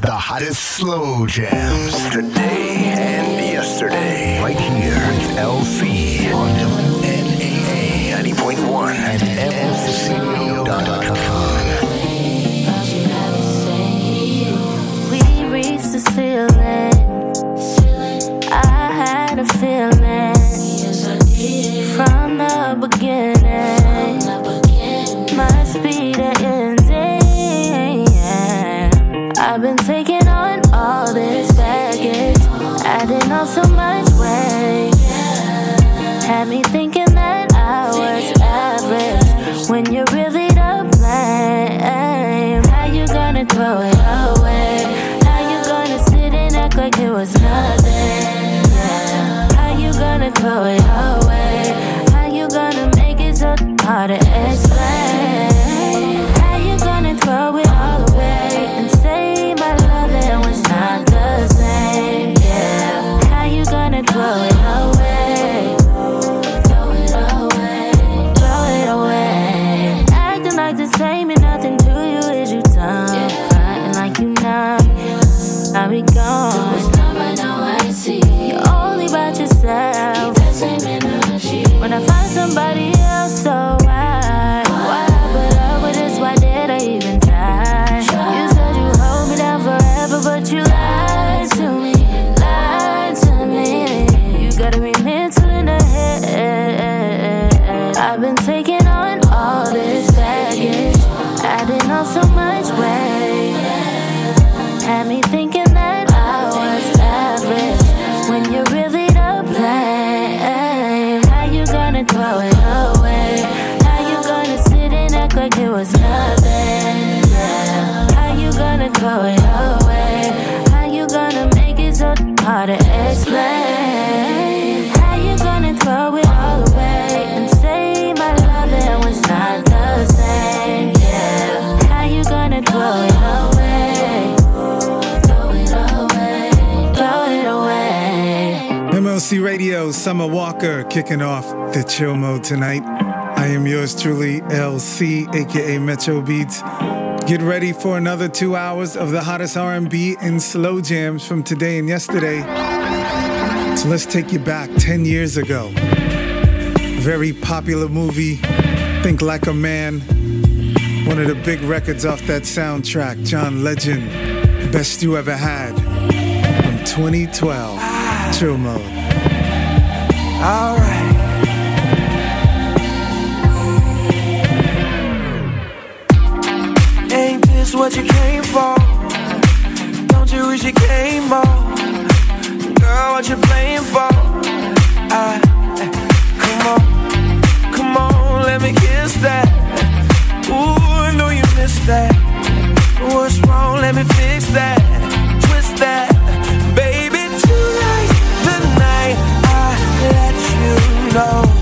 The hottest slow jams today and yesterday. Right here, LC on miles so much way. Had me thinking. Summer Walker kicking off the chill mode tonight. I am yours truly, LC, aka Metro Beats. Get ready for another two hours of the hottest R&B and slow jams from today and yesterday. So let's take you back 10 years ago. Very popular movie, Think Like a Man. One of the big records off that soundtrack, John Legend, Best You Ever Had, from 2012, Chill Mode. Alright. Ain't this what you came for? Don't you wish you came more? Girl, what you playing for? Ah, come on, come on, let me kiss that. Ooh, know you that. What's wrong? Let me fix that. Twist that, baby. Too. know.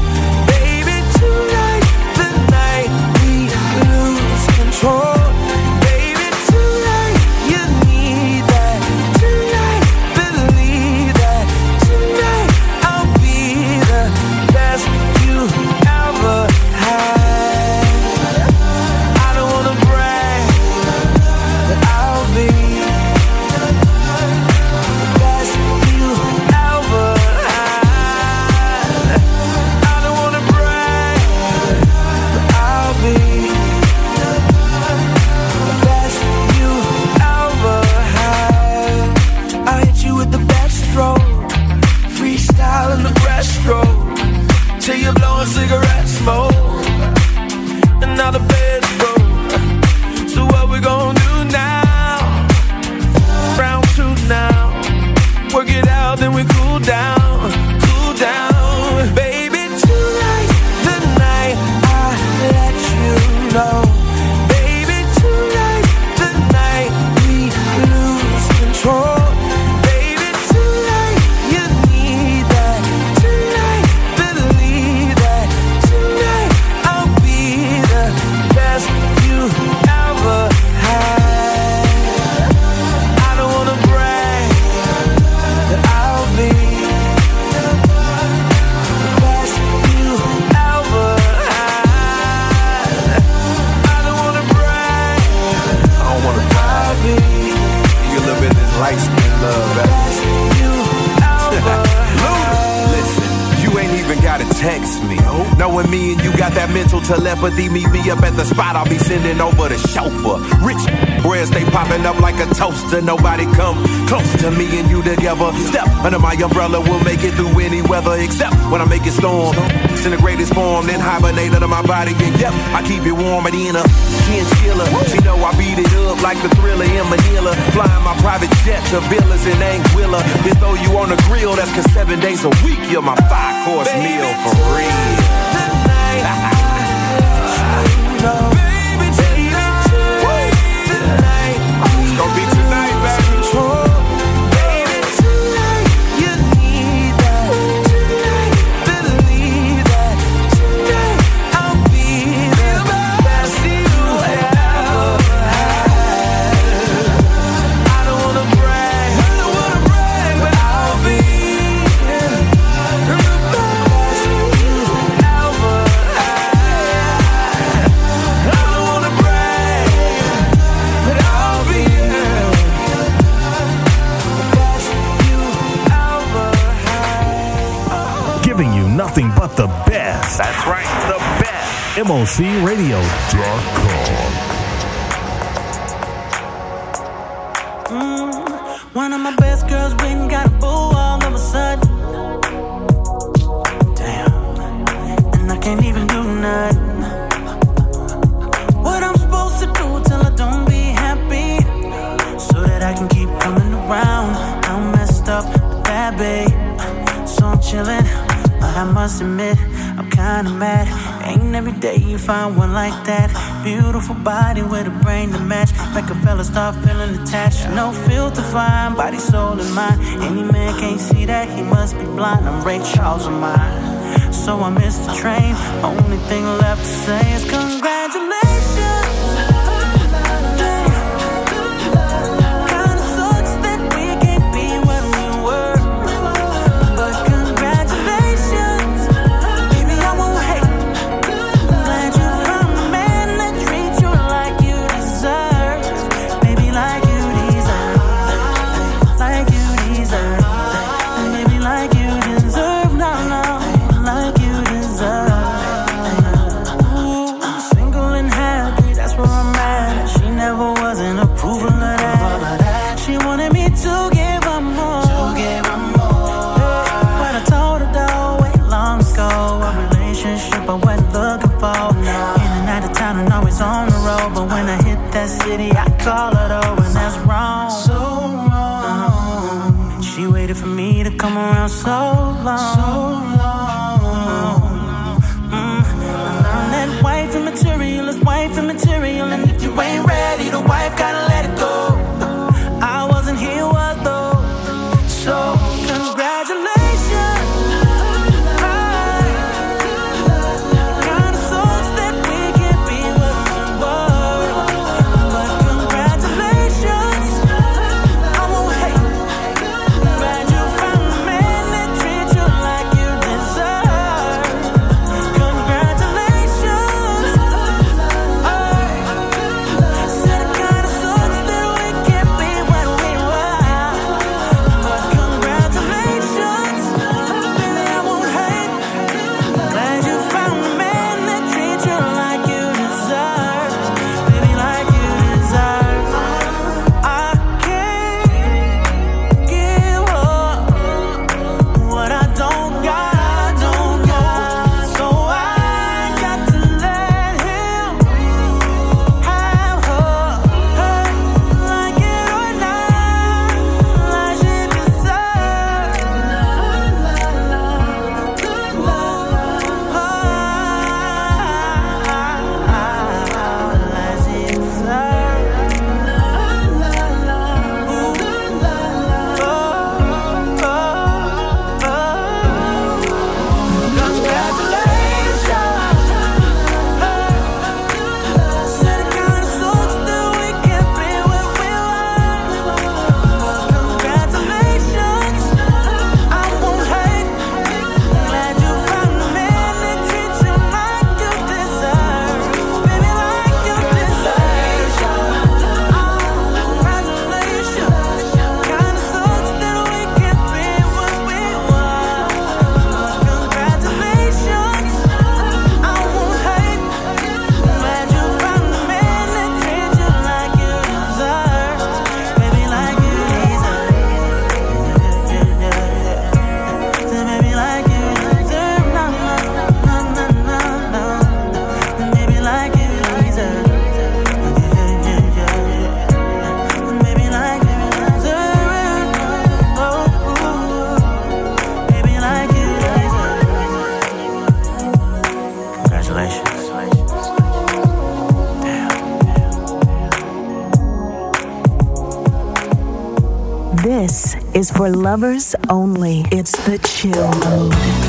For lovers only. It's the chill mode.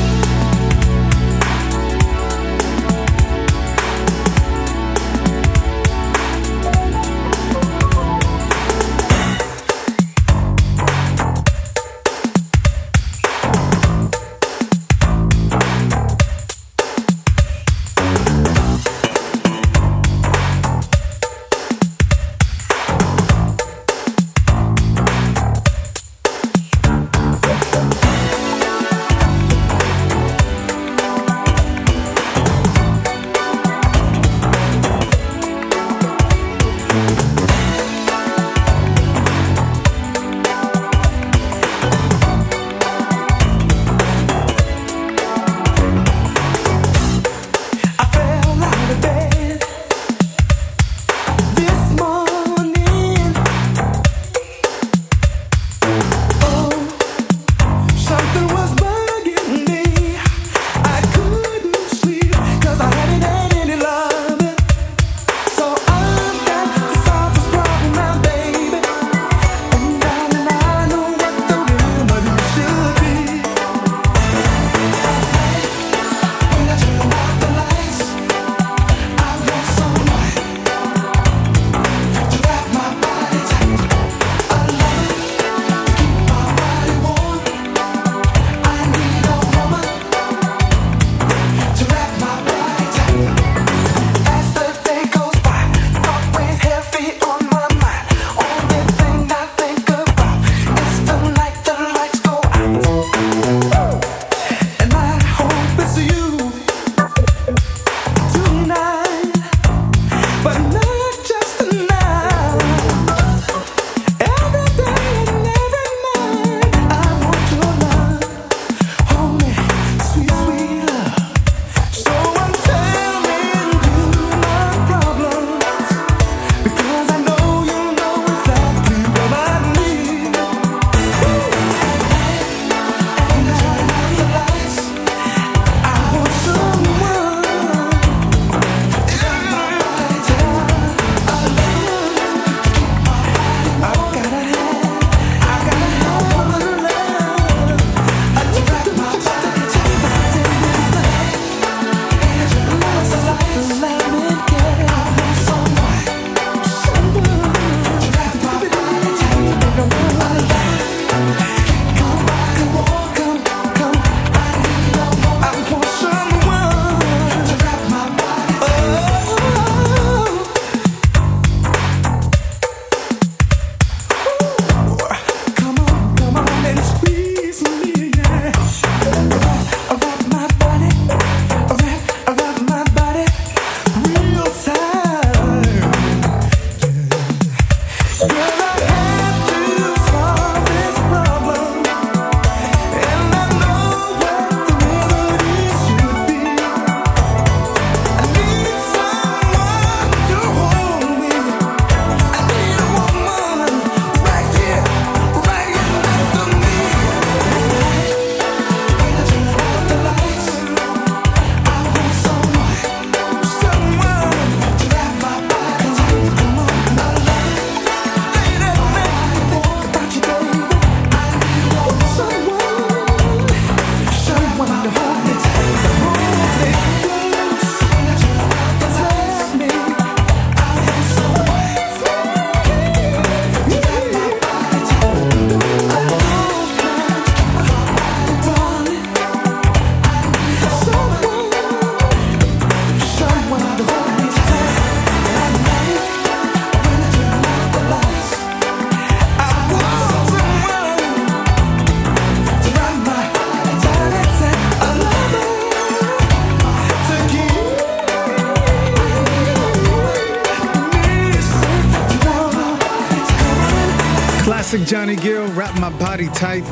Johnny Gill, Wrap My Body Tight.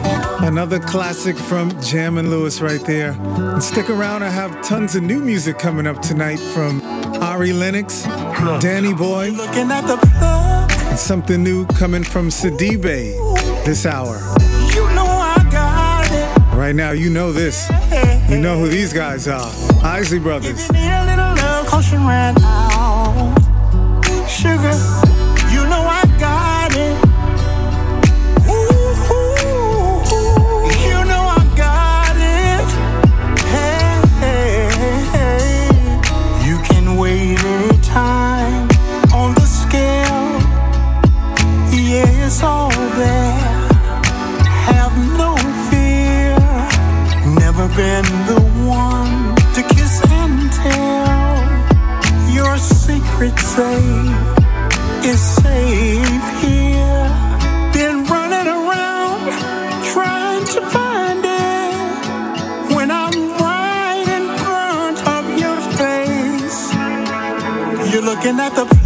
Another classic from Jam and Lewis right there. And stick around, I have tons of new music coming up tonight from Ari Lennox, Danny Boy, and something new coming from Sidibe this hour. Right now, you know this. You know who these guys are. Isley Brothers. Sugar, It's safe It's safe here. Been running around trying to find it when I'm right in front of your face. You're looking at the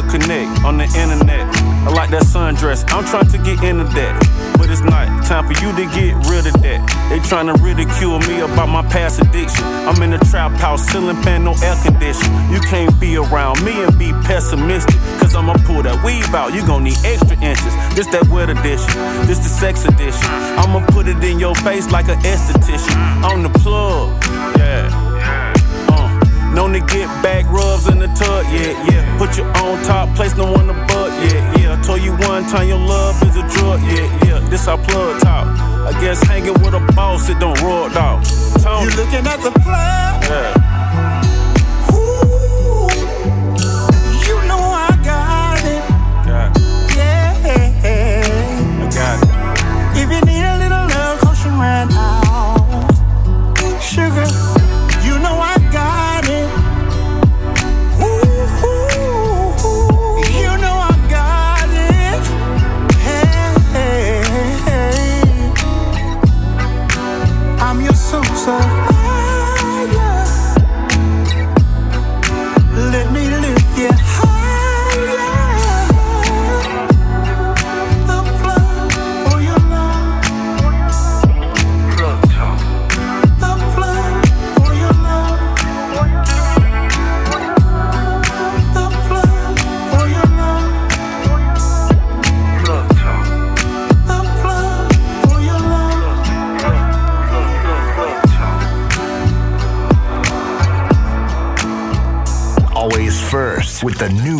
to connect on the internet. I like that sundress, I'm trying to get into that. But it's not time for you to get rid of that. They trying to ridicule me about my past addiction. I'm in a trap house, ceiling fan, no air condition. You can't be around me and be pessimistic. Cause I'ma pull that weave out, you gon' need extra inches. This that wet edition, this the sex edition. I'ma put it in your face like an esthetician. I'm the plug to get back, rubs in the tub, yeah, yeah. Put you on top, place no one above, yeah, yeah. I told you one time your love is a drug, yeah, yeah. This our plug talk. I guess hanging with a boss, it don't roll dog. You looking at the flag? Yeah. the new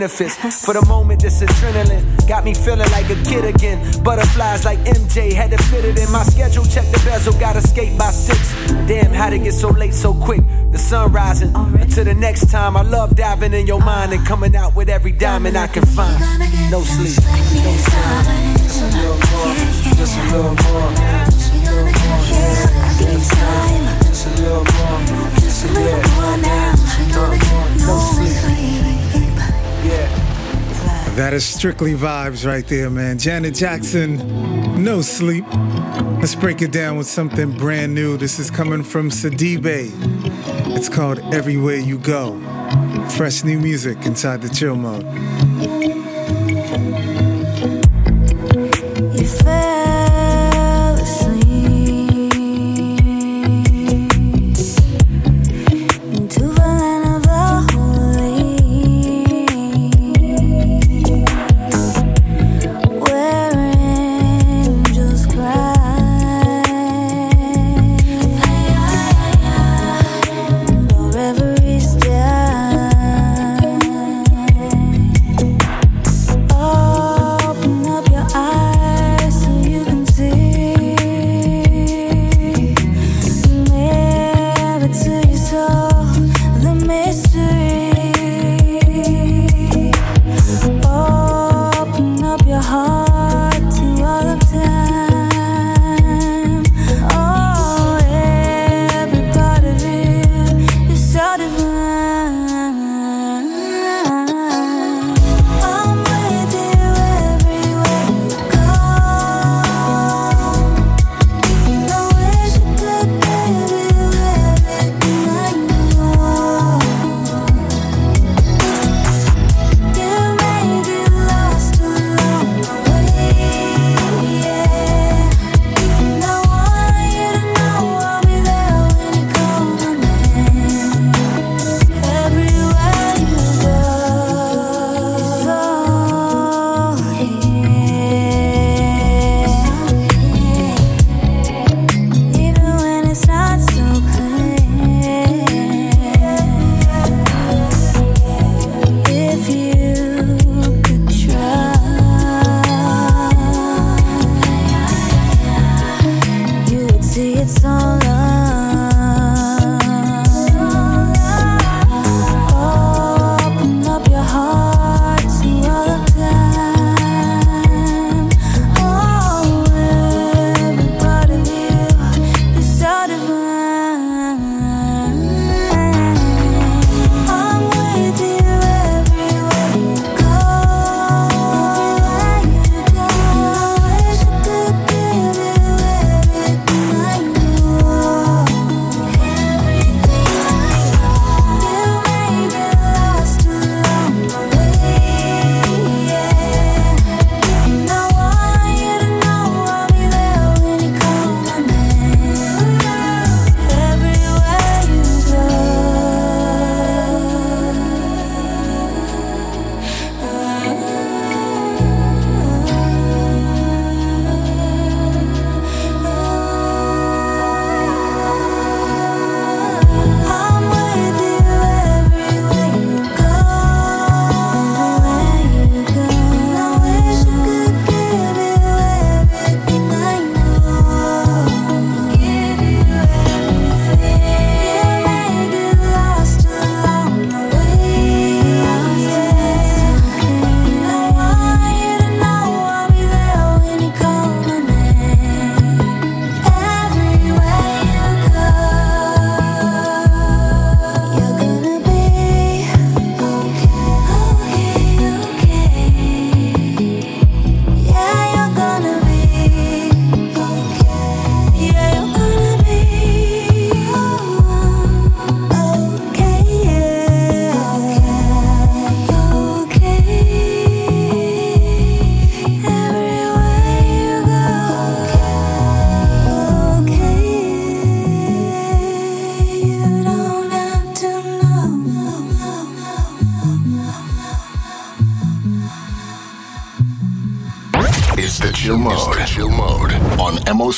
benefits. For the moment, this adrenaline got me feeling like a kid again. Butterflies like MJ had to fit it in my schedule. Check the bezel, got to skate by six. Damn, how to get so late so quick? The sun rising. Until the next time, I love diving in your mind and coming out with every diamond I can find. No sleep, no sleep. That is strictly vibes right there, man. Janet Jackson, no sleep. Let's break it down with something brand new. This is coming from Sidibe. It's called Everywhere You Go. Fresh new music inside the chill mode.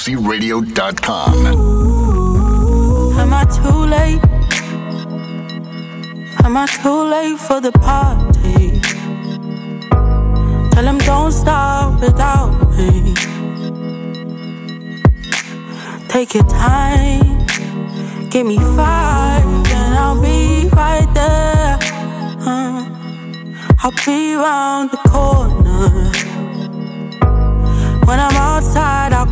MOCRadio.com. Am I too late? Am I too late for the party? Tell him don't stop without me. Take your time, give me five, and I'll be right there. Uh, I'll be round the corner. When I'm outside, I'll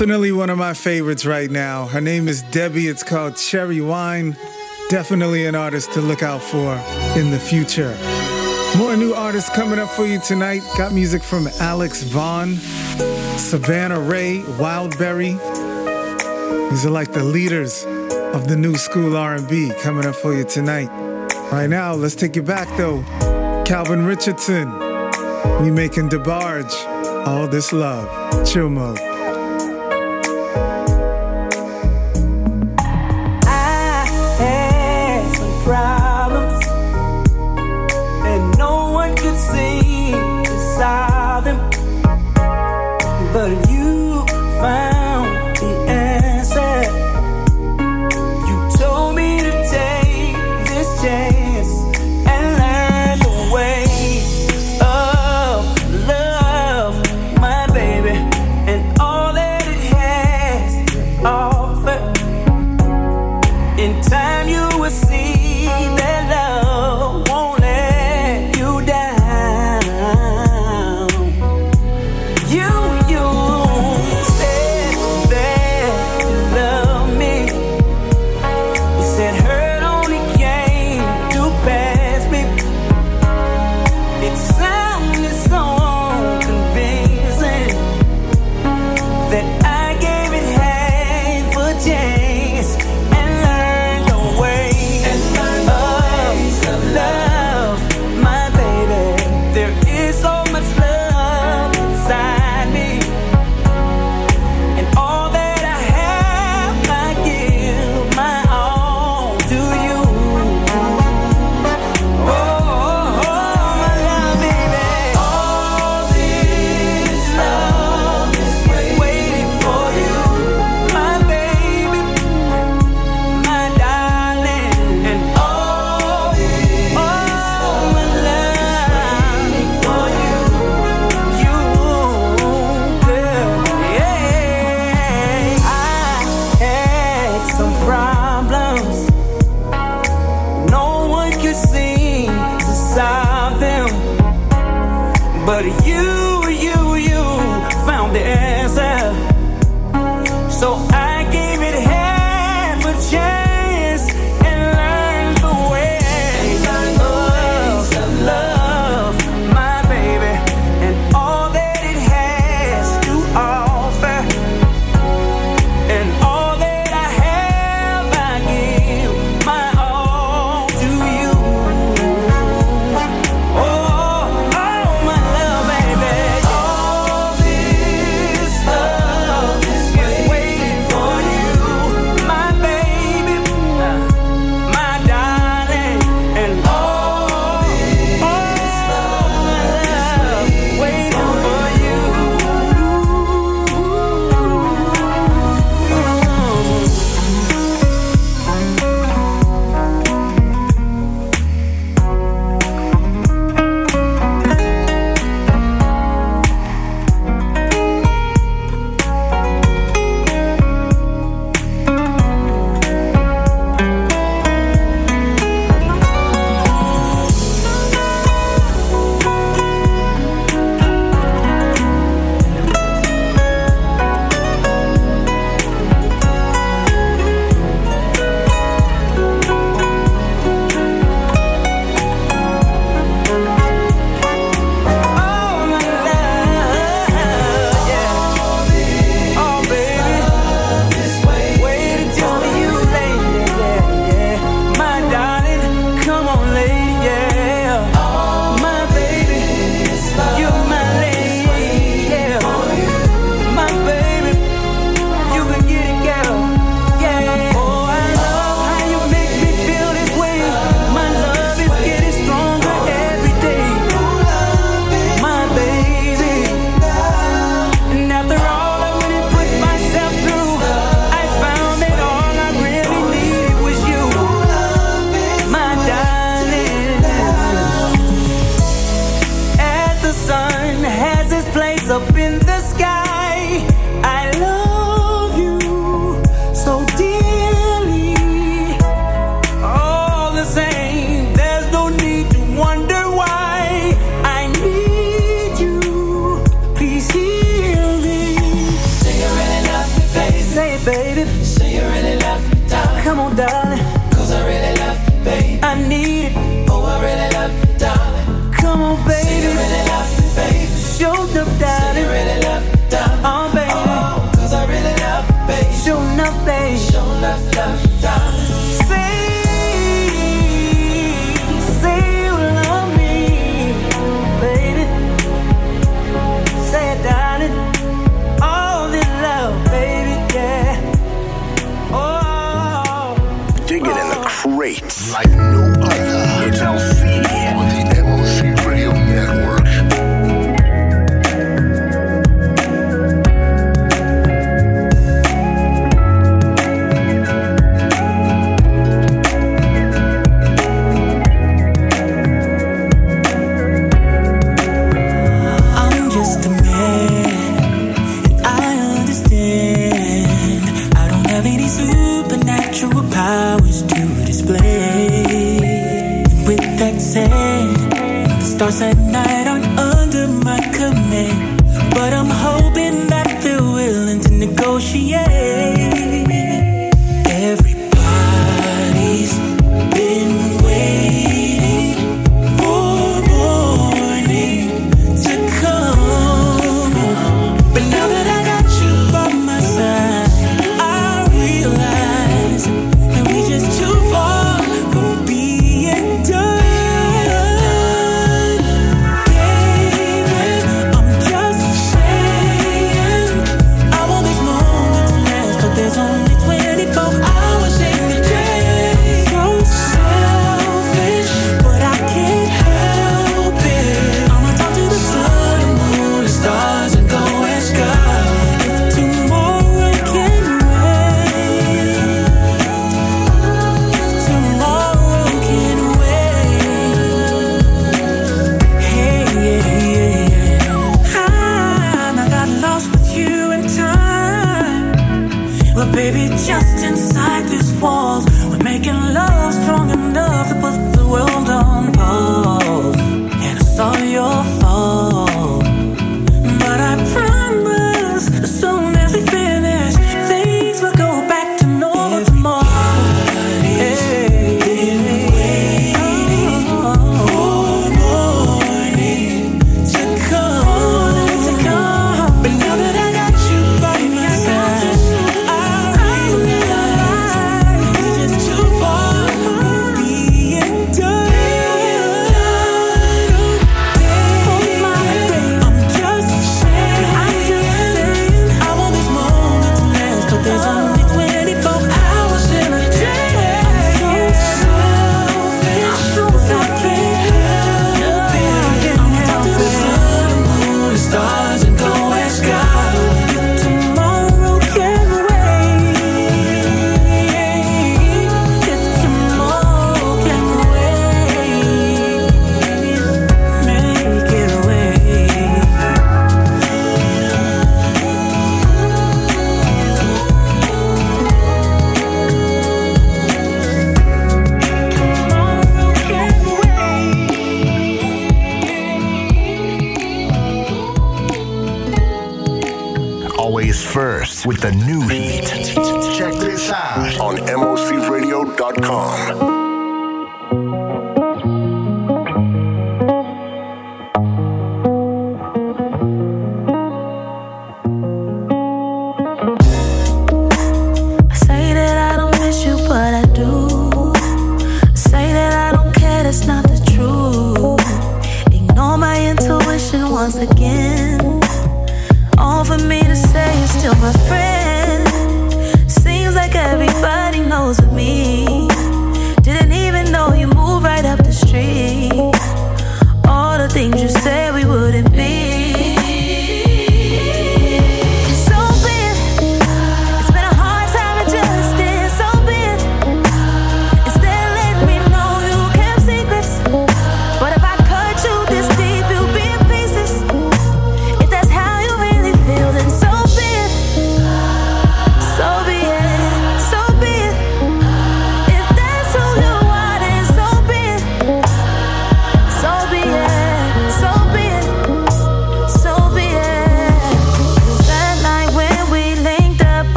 upon one of my favorites right now. Her name is Debbie. It's called Cherry Wine. Definitely an artist to look out for in the future. More new artists coming up for you tonight. Got music from Alex Vaughn, Savannah Ré, Wildberry. These are like the leaders of the new school R&B coming up for you tonight. Right now, let's take you back though. Calvin Richardson, we making DeBarge, all this love, chill mode.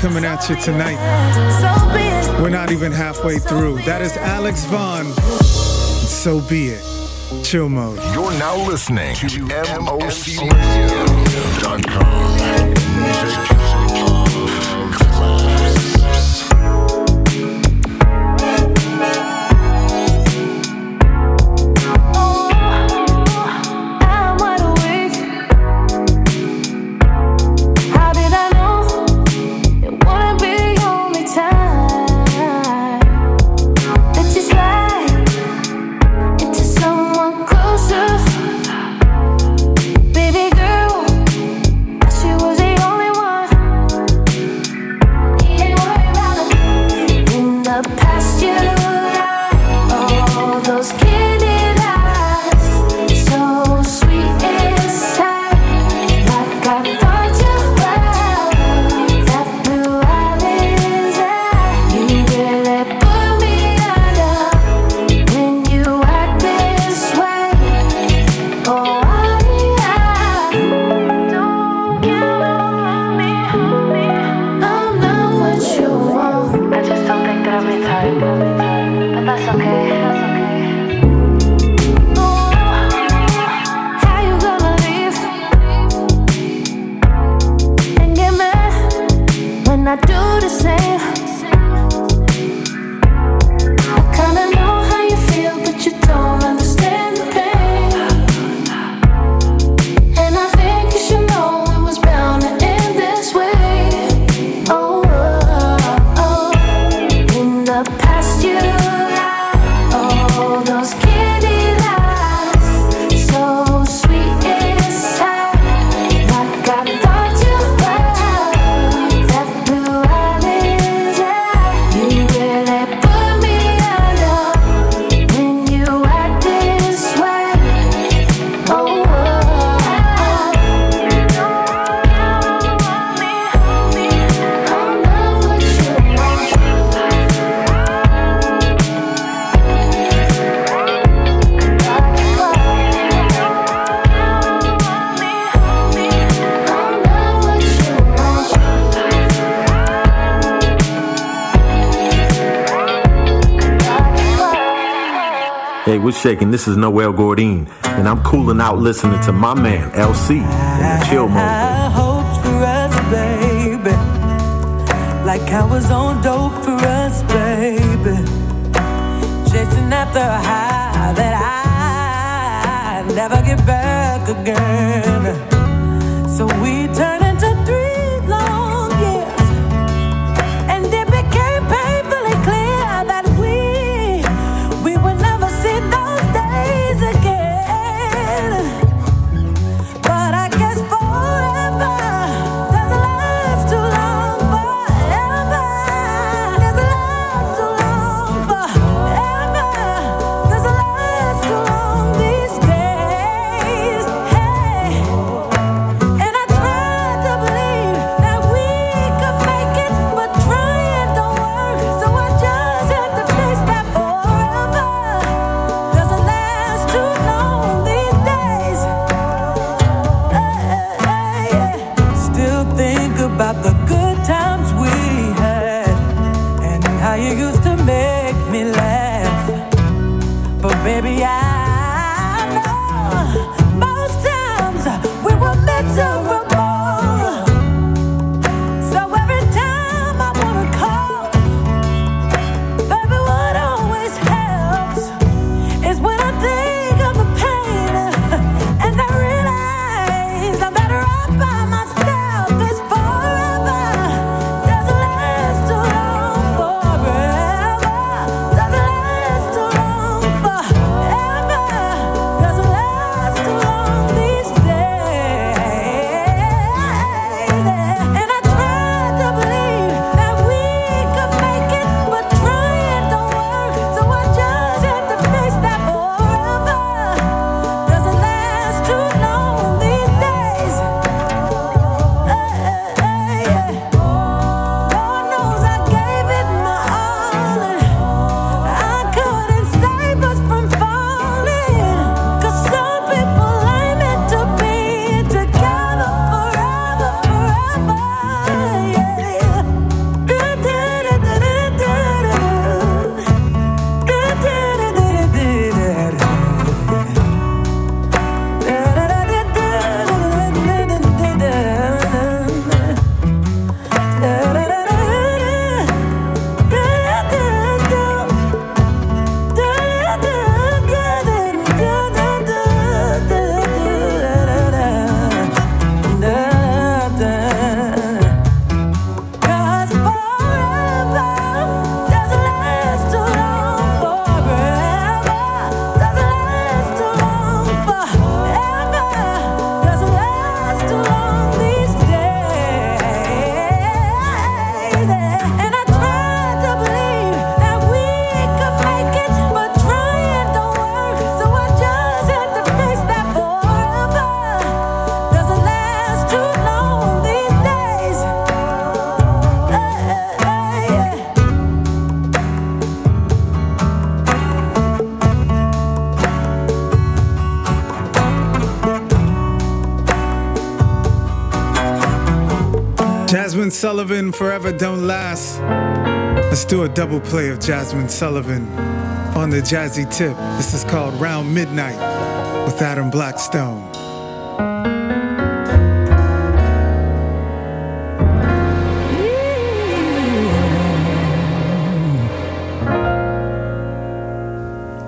coming at you tonight. We're not even halfway through. That is Alex Vaughn. So be it. Chill mode. You're now listening to MOC.com. shaking. This is Noel Gourdin, and I'm cooling out listening to my man LC in the chill mode. I for us, baby, like I was on dope for us, baby, chasing after a high that I never get back again. So we. Forever Don't Last. Let's do a double play of Jazmine Sullivan on the jazzy tip. This is called Round Midnight with Adam Blackstone.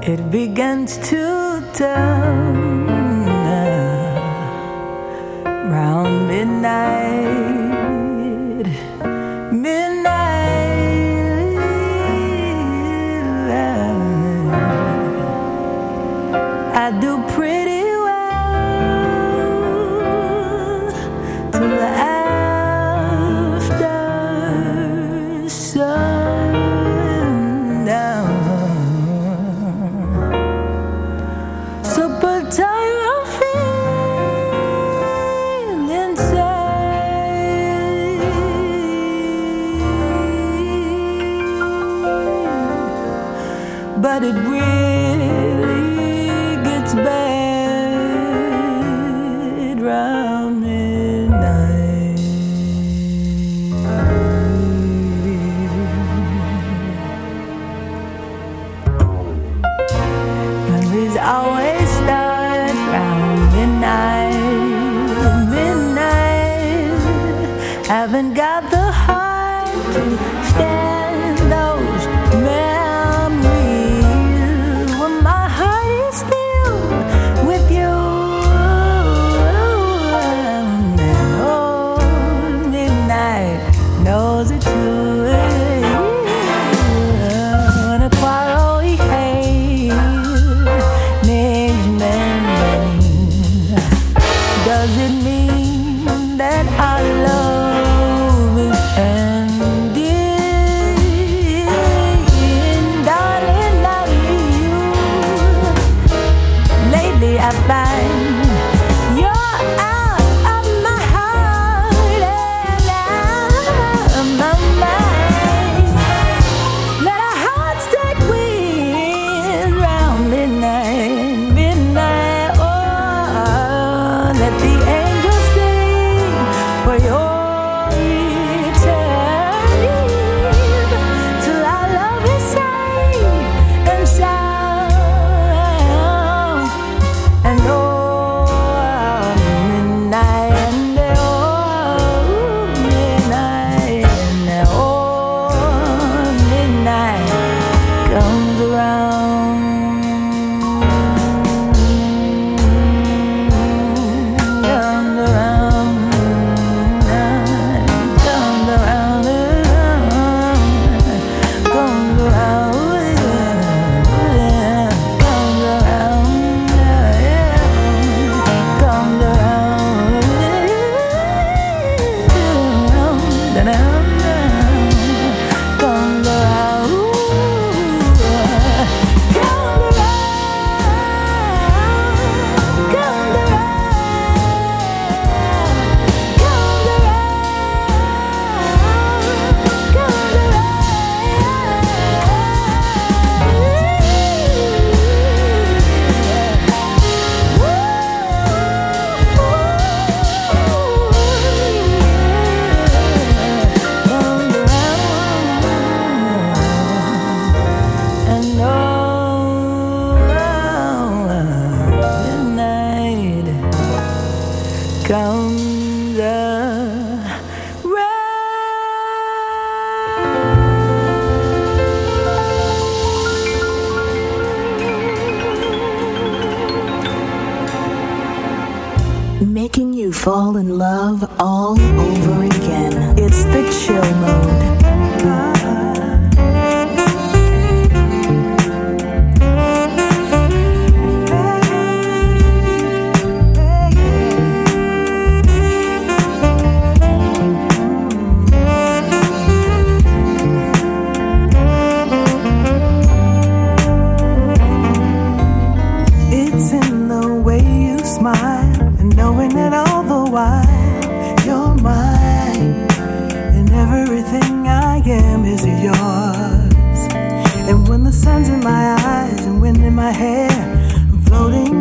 It begins to turn knowing that all the while you're mine, and everything I am is yours. And when the sun's in my eyes and wind in my hair, I'm floating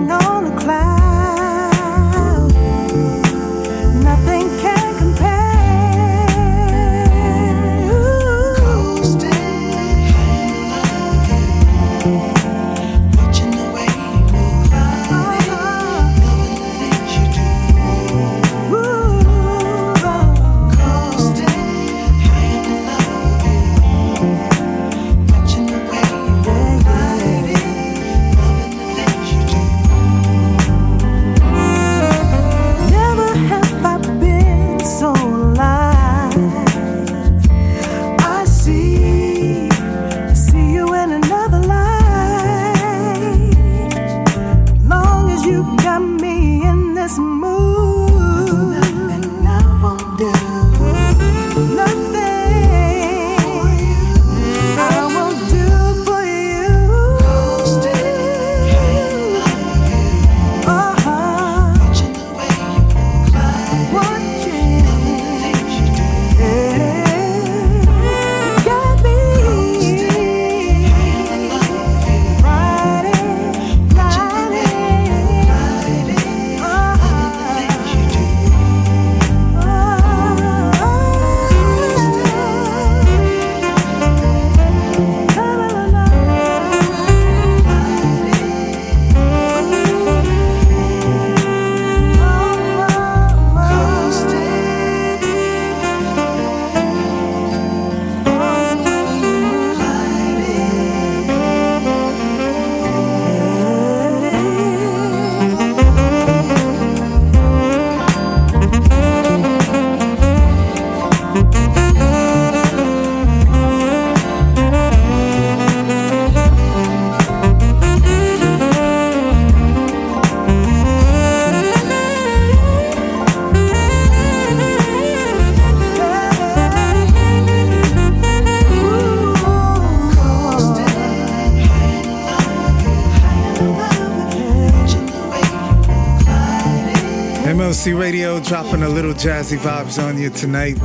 dropping a little jazzy vibes on you tonight.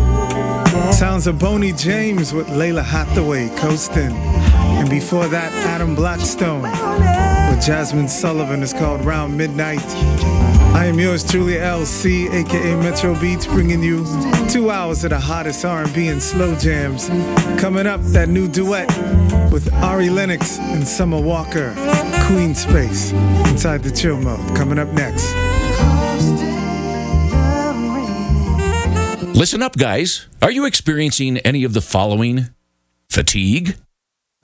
Sounds of Boney James with Lalah Hathaway coasting. And before that, Adam Blackstone with Jazmine Sullivan is called Round Midnight. I am yours truly, LC, aka Metro Beats, bringing you two hours of the hottest R&B and slow jams. Coming up, that new duet with Ari Lennox and Summer Walker, Queen Space, inside the chill mode. Coming up next. Listen up, guys. Are you experiencing any of the following? Fatigue?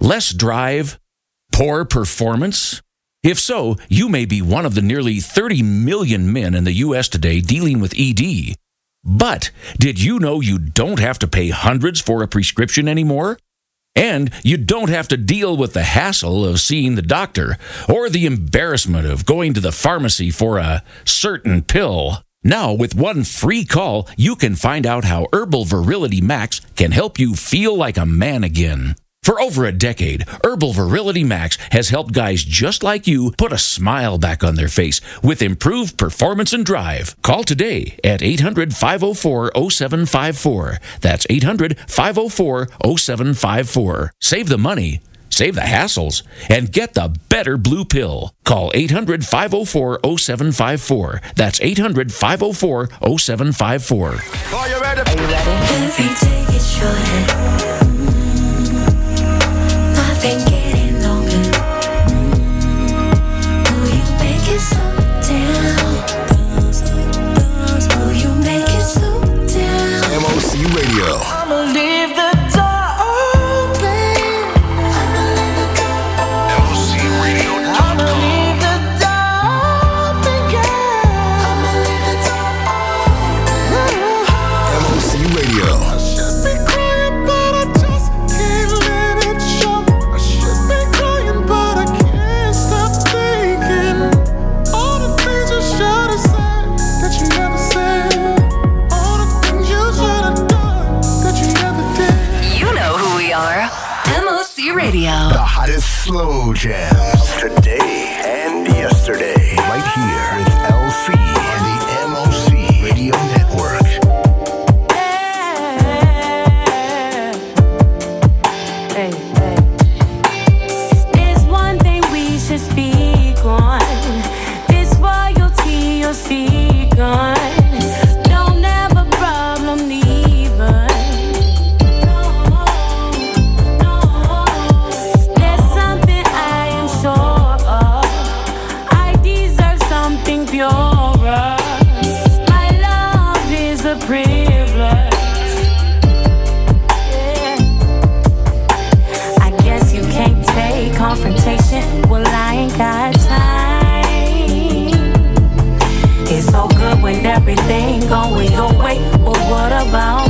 Less drive? Poor performance? If so, you may be one of the nearly 30 million men in the U.S. today dealing with ED. But did you know you don't have to pay hundreds for a prescription anymore? And you don't have to deal with the hassle of seeing the doctor or the embarrassment of going to the pharmacy for a certain pill. Now, with one free call, you can find out how Herbal Virility Max can help you feel like a man again. For over a decade, Herbal Virility Max has helped guys just like you put a smile back on their face with improved performance and drive. Call today at 800 504 0754. That's 800 504 0754. Save the money save the hassles, and get the better blue pill. Call 800 504 0754. That's 800 504 0754. Are you ready? Are you ready? Jams today and yesterday. Right here about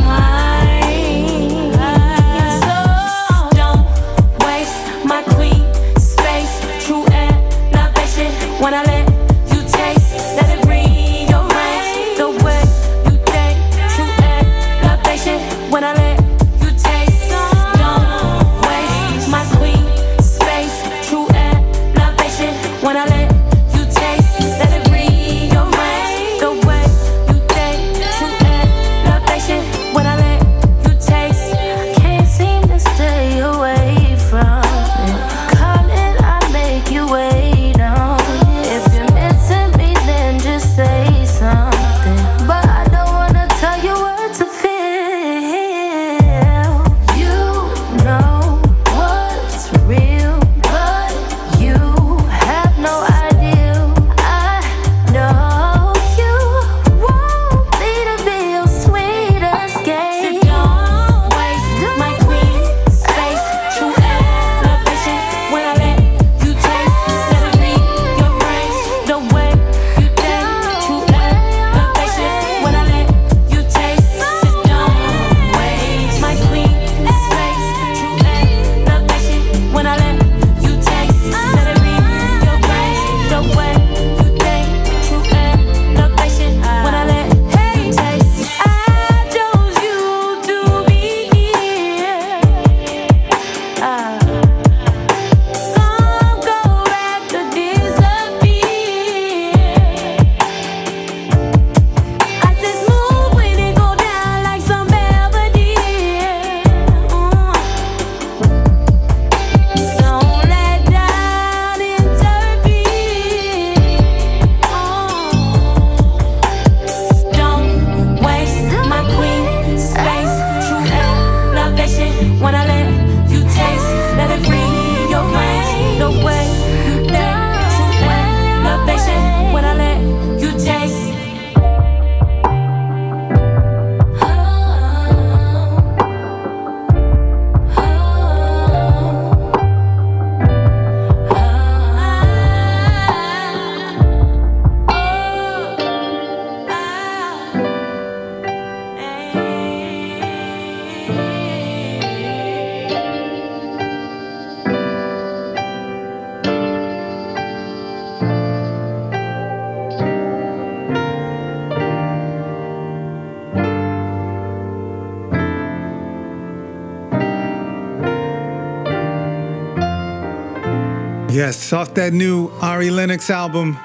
Yes, off that new Ari Lennox album.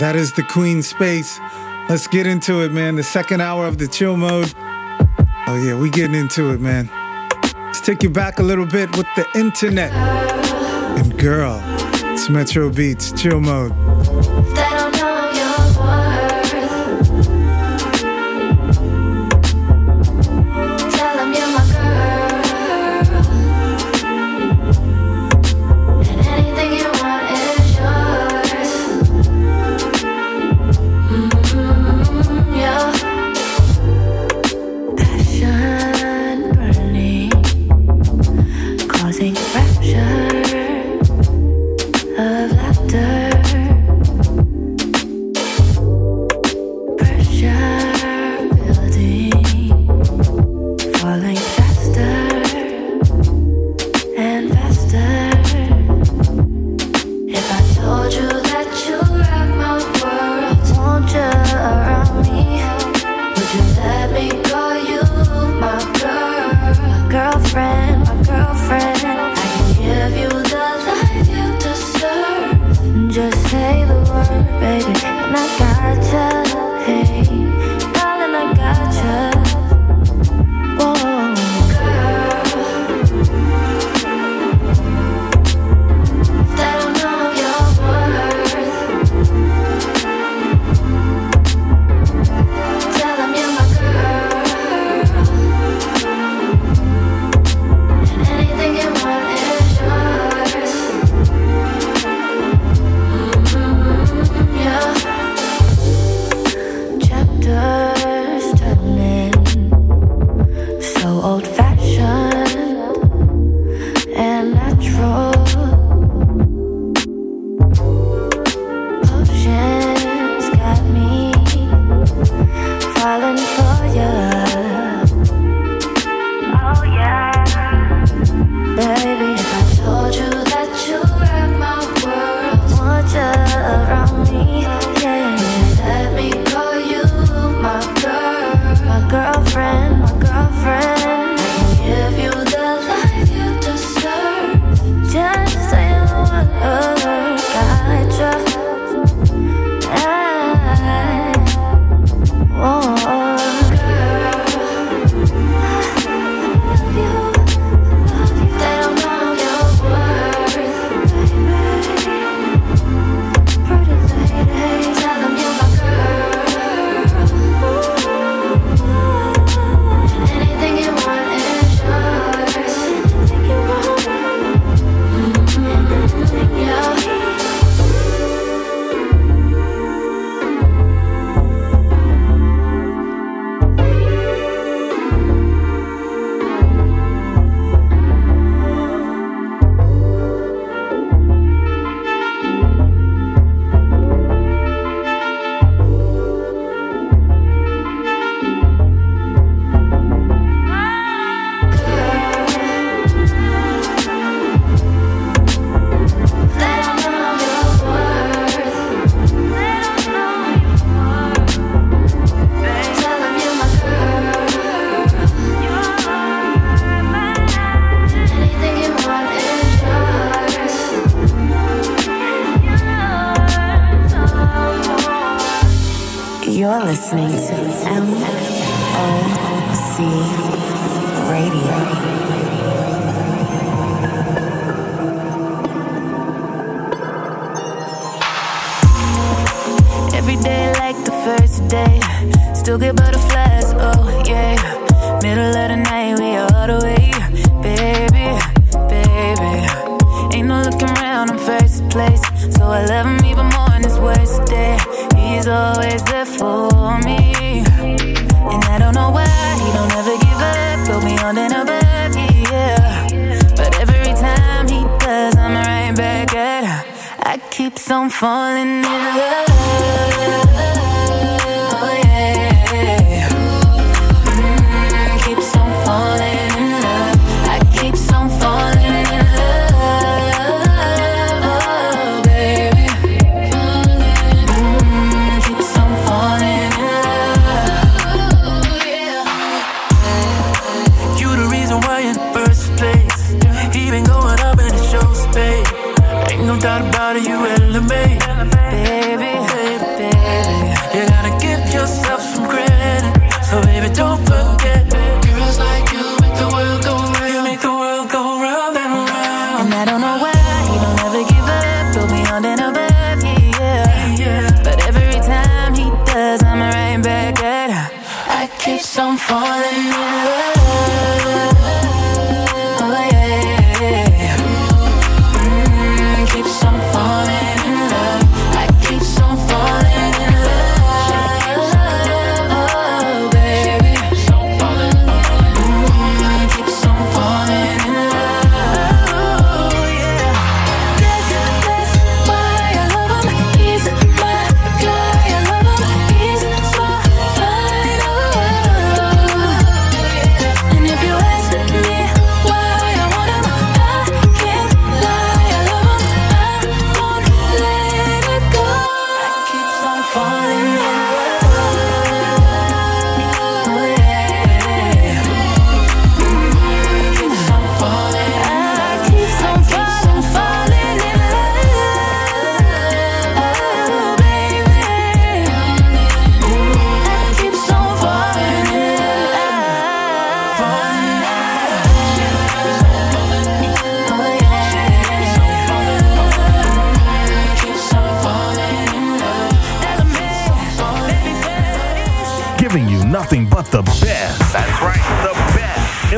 That is the Queen Space. Let's get into it, man. The second hour of the chill mode. Oh yeah, we getting into it, man. Let's take you back a little bit with the internet. And girl, it's Metro Beats, chill mode.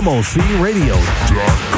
MOCRadio.com.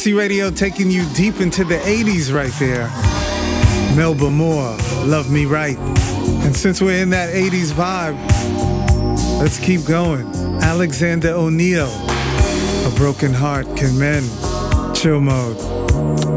MLC Radio taking you deep into the 80s right there. Melba Moore, Love Me Right. And since we're in that 80s vibe, let's keep going. Alexander O'Neal, A Broken Heart Can Mend. Chill mode.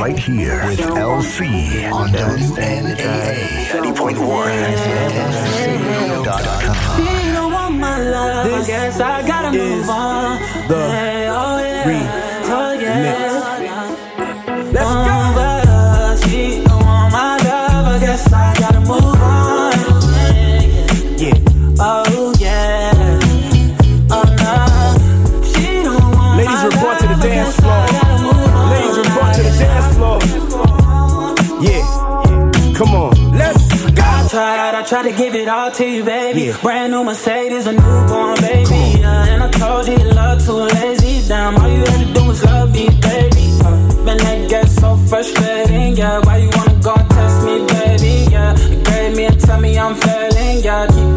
Right here with LC on WNAA 90.1 She don't want my love. I guess I gotta move on. The oh yeah. Oh yeah. To give it all to you, baby. Yeah. Brand new Mercedes, a newborn baby. Yeah, and I told you your love too lazy. Damn, all you had to do was love me, baby. Uh, man, that gets so frustrating. Yeah, why you wanna go and test me, baby? Yeah, you grade me and tell me I'm failing. Yeah, keep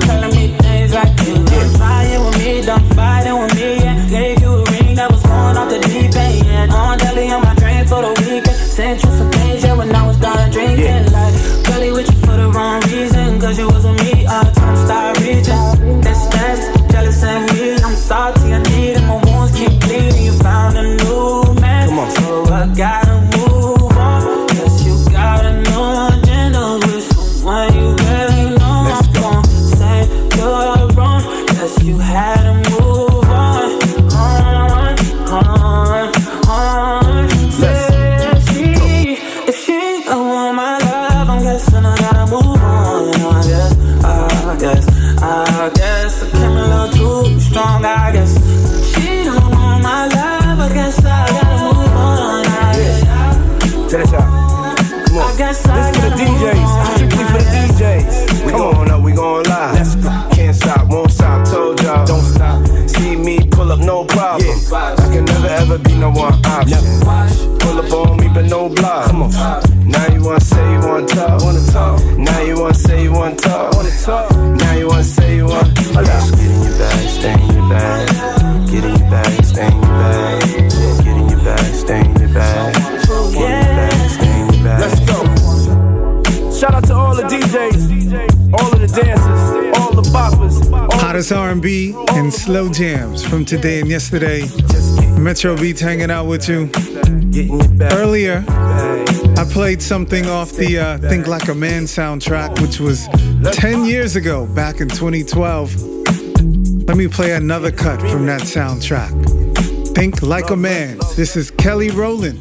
boppers. R&B and slow jams from today and yesterday. Metro Beats hanging out with you. Earlier, I played something off the uh, Think Like a Man soundtrack, which was 10 years ago, back in 2012. Let me play another cut from that soundtrack. Think Like a Man. This is Kelly Rowland.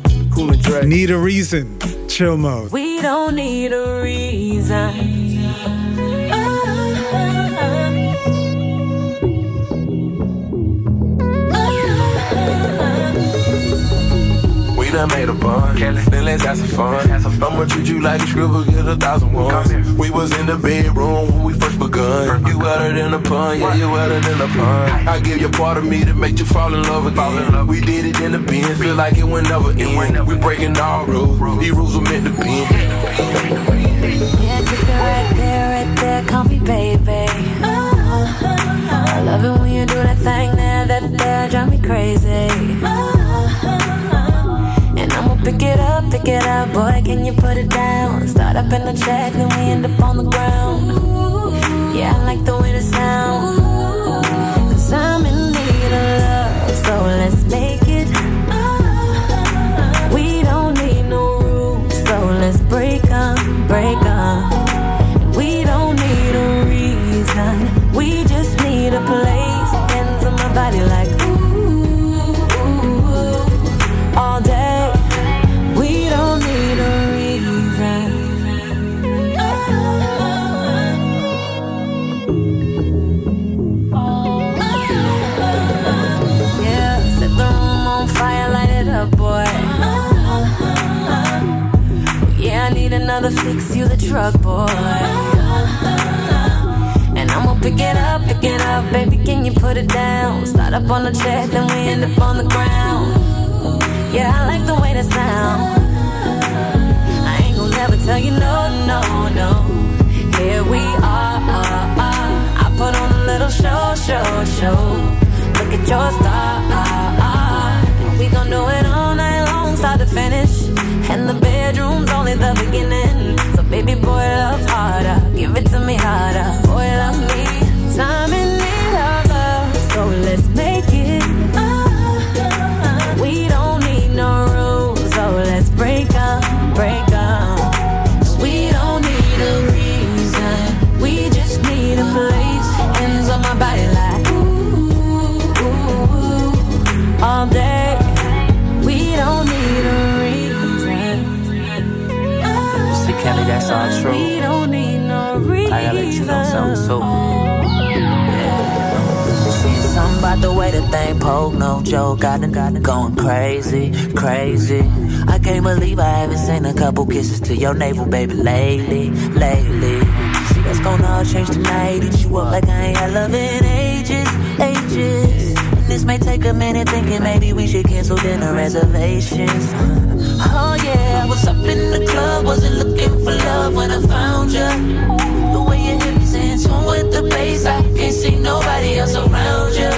Need a reason. Chill mode. We don't need a reason. We done made a bond. Then let's have some fun. I'ma treat you like a scribble, get a thousand ones. We was in the bedroom when we first begun. You wetter than a pun, yeah, you wetter than a pun. I give you part of me to make you fall in love again. We did it in the bin, feel like it would never end. We breaking all rules, these rules were meant to bend. Yeah, just go right there, right there, call me baby. I love it when you do that thing there, that there, drive me crazy. Pick it up, pick it up, boy, can you put it down? Start up in the check, then we end up on the ground. Yeah, I like the way the sound. Cause I'm in need of love, so let's make it. Ah, we don't need no rules, so let's break 'em, break 'em. Truck, boy. And I'ma pick it up, pick it up, baby, can you put it down? Start up on the check, then we end up on the ground. Yeah, I like the way that sound. I ain't gonna never tell you no, no, no. Here we are. Uh, uh. I put on a little show, show, show. Look at your star. Uh, we gon' do it all night long, start to finish. And the bedroom's only the beginning. So baby boy, love harder. Give it to me harder. Boy, love me. Time in need of love. So let's make it. All true. We don't need no reason. I gotta let you know something too. Yeah. Something about the way the thing poke, no joke. Got it, got going crazy, crazy. I can't believe I haven't seen a couple kisses to your navel, baby, lately, lately. See, that's gonna all change tonight. Eat you up like I ain't had love in ages, ages. And this may take a minute thinking maybe we should cancel dinner reservations. Wasn't looking for love when I found you. The way your hips in tune with the bass, I can't see nobody else around you.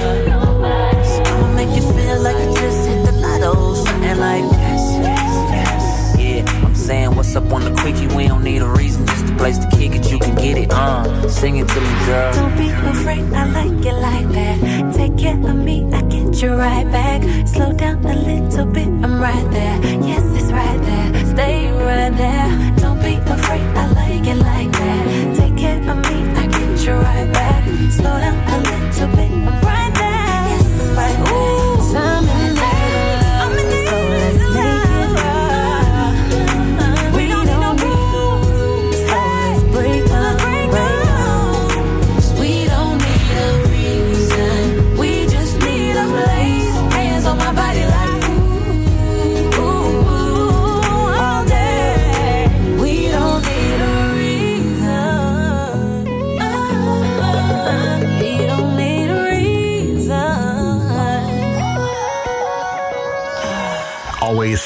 I'ma make you feel like you just hit the lotto, something like yes, yes, yes. Yeah, I'm saying what's up on the quickie. We don't need a reason, just a place to kick it. You can get it, uh. Sing it to me, girl. Don't be afraid, I like it like that. Take care of me, I get you right back. Slow down a little bit, I'm right there. Yes, it's right there. Stay right there. Don't be afraid, I like it like that. Take care of me, I get you right back. Slow down a little bit, I'm right there. Yes, right there.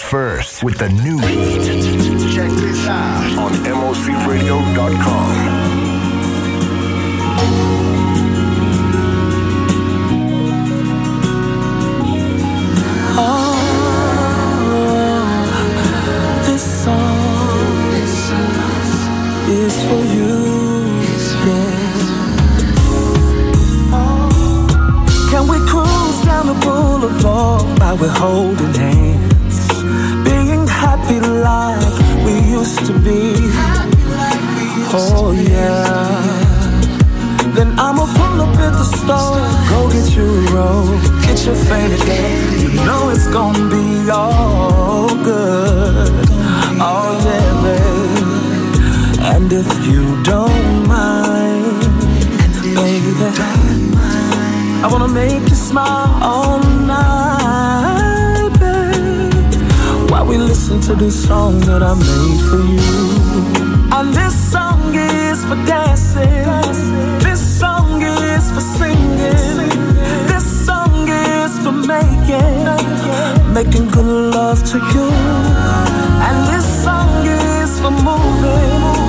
first with the new heat. Check this out on mocradio.com. Ah, oh, can we cruise down the boulevard while we're holding hands? Like we used to be. Oh yeah. Then I'ma pull up at the store, go get you a roll, get your favorite game. You know it's gonna be all good, oh yeah, babe. And if you don't mind, baby, I wanna make you smile all night, listen to this song that I made for you. And this song is for dancing. This song is for singing. This song is for making, making good love to you. And this song is for moving.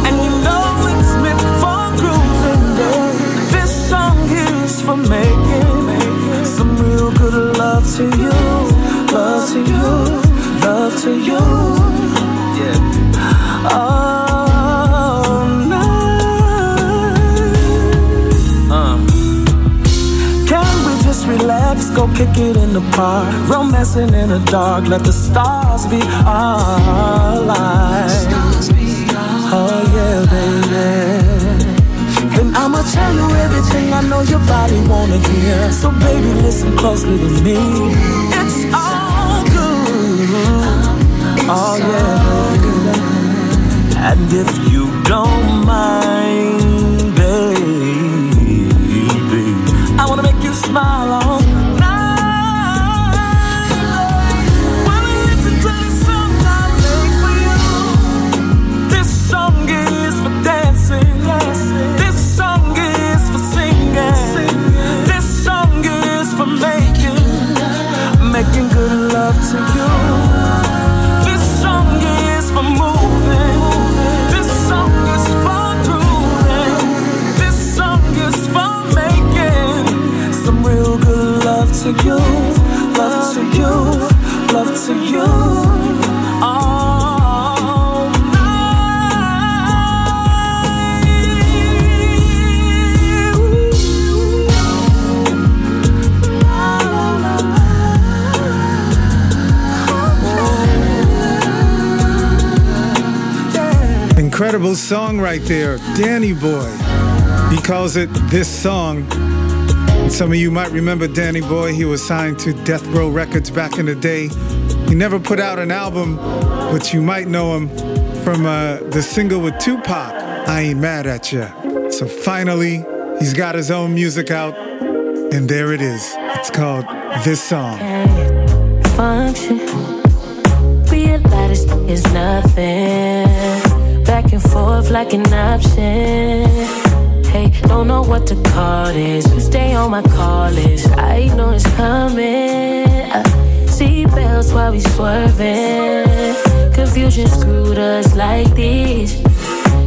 Kick it in the park? Romancing in the dark, let the stars be our light. Oh yeah, baby. Then I'ma tell you everything I know your body wanna hear. So baby, listen closely to me. It's all good. Oh yeah, baby. And if you don't mind, you. Love to you. Love to you. Incredible song right there, Danny Boy. He calls it This Song. Some of you might remember Danny Boy. He was signed to Death Row Records back in the day. He never put out an album, but you might know him from uh, the single with Tupac, I Ain't Mad at Ya. So finally, he's got his own music out, and there it is. It's called This Song. function. It's nothing. Back and forth like an option. Hey, don't know what to call this. Stay on my call list. I know it's coming. Uh, Seatbelts while we swerving. Confusion screwed us like this.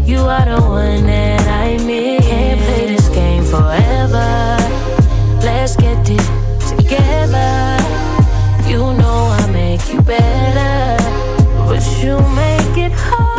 You are the one that I miss. Can't play this game forever. Let's get this together. You know I make you better, but you make it hard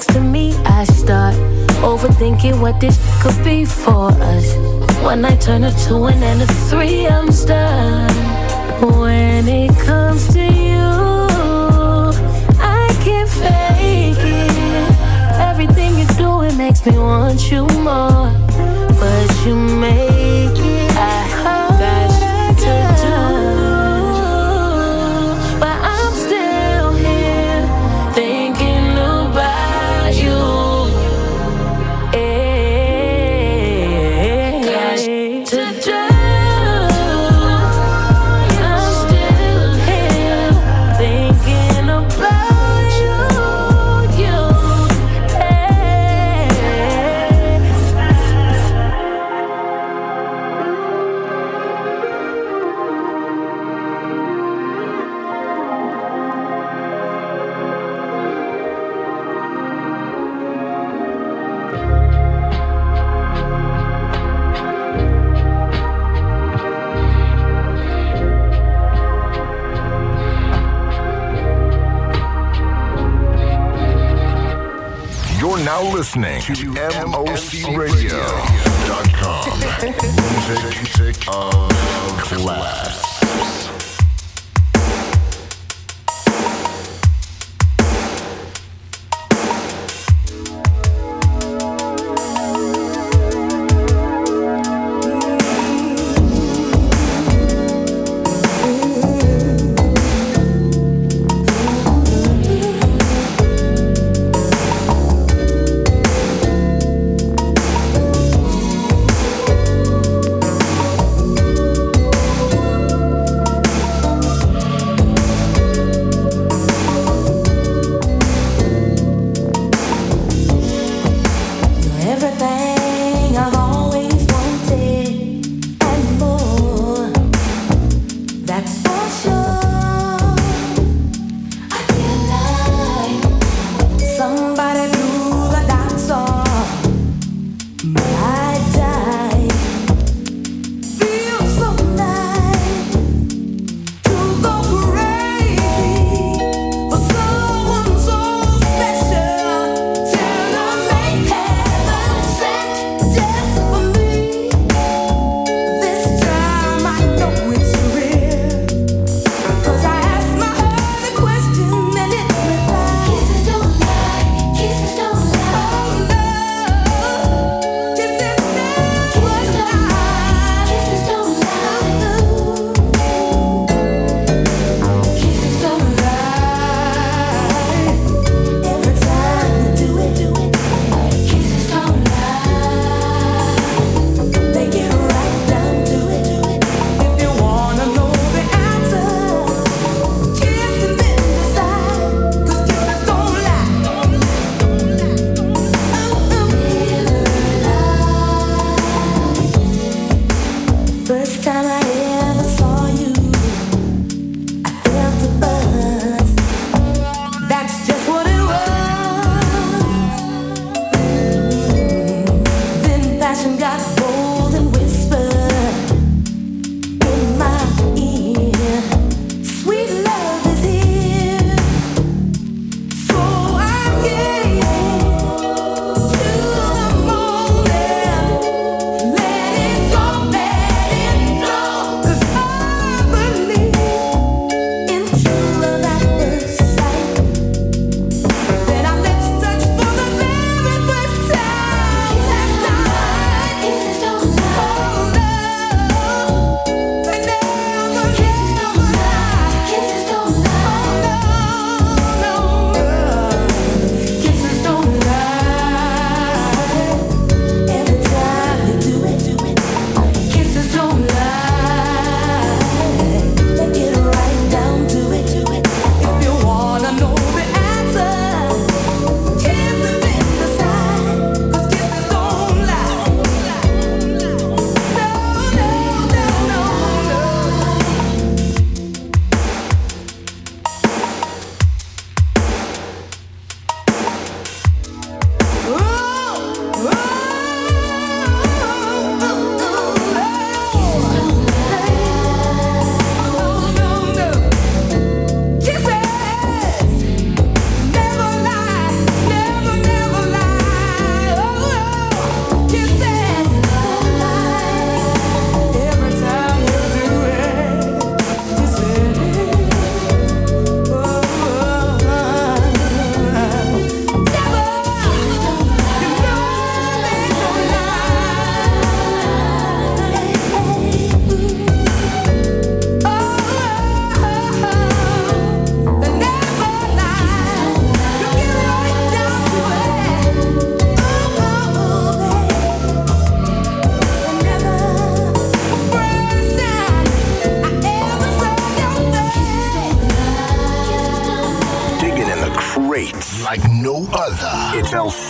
next to me, I start overthinking what this could be for us. When I turn a two and then a three, I'm stuck. When it comes to you, I can't fake it. Everything you do, it makes me want you more. But you make listening to MOCRadio.com. Music of class.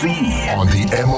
On the M.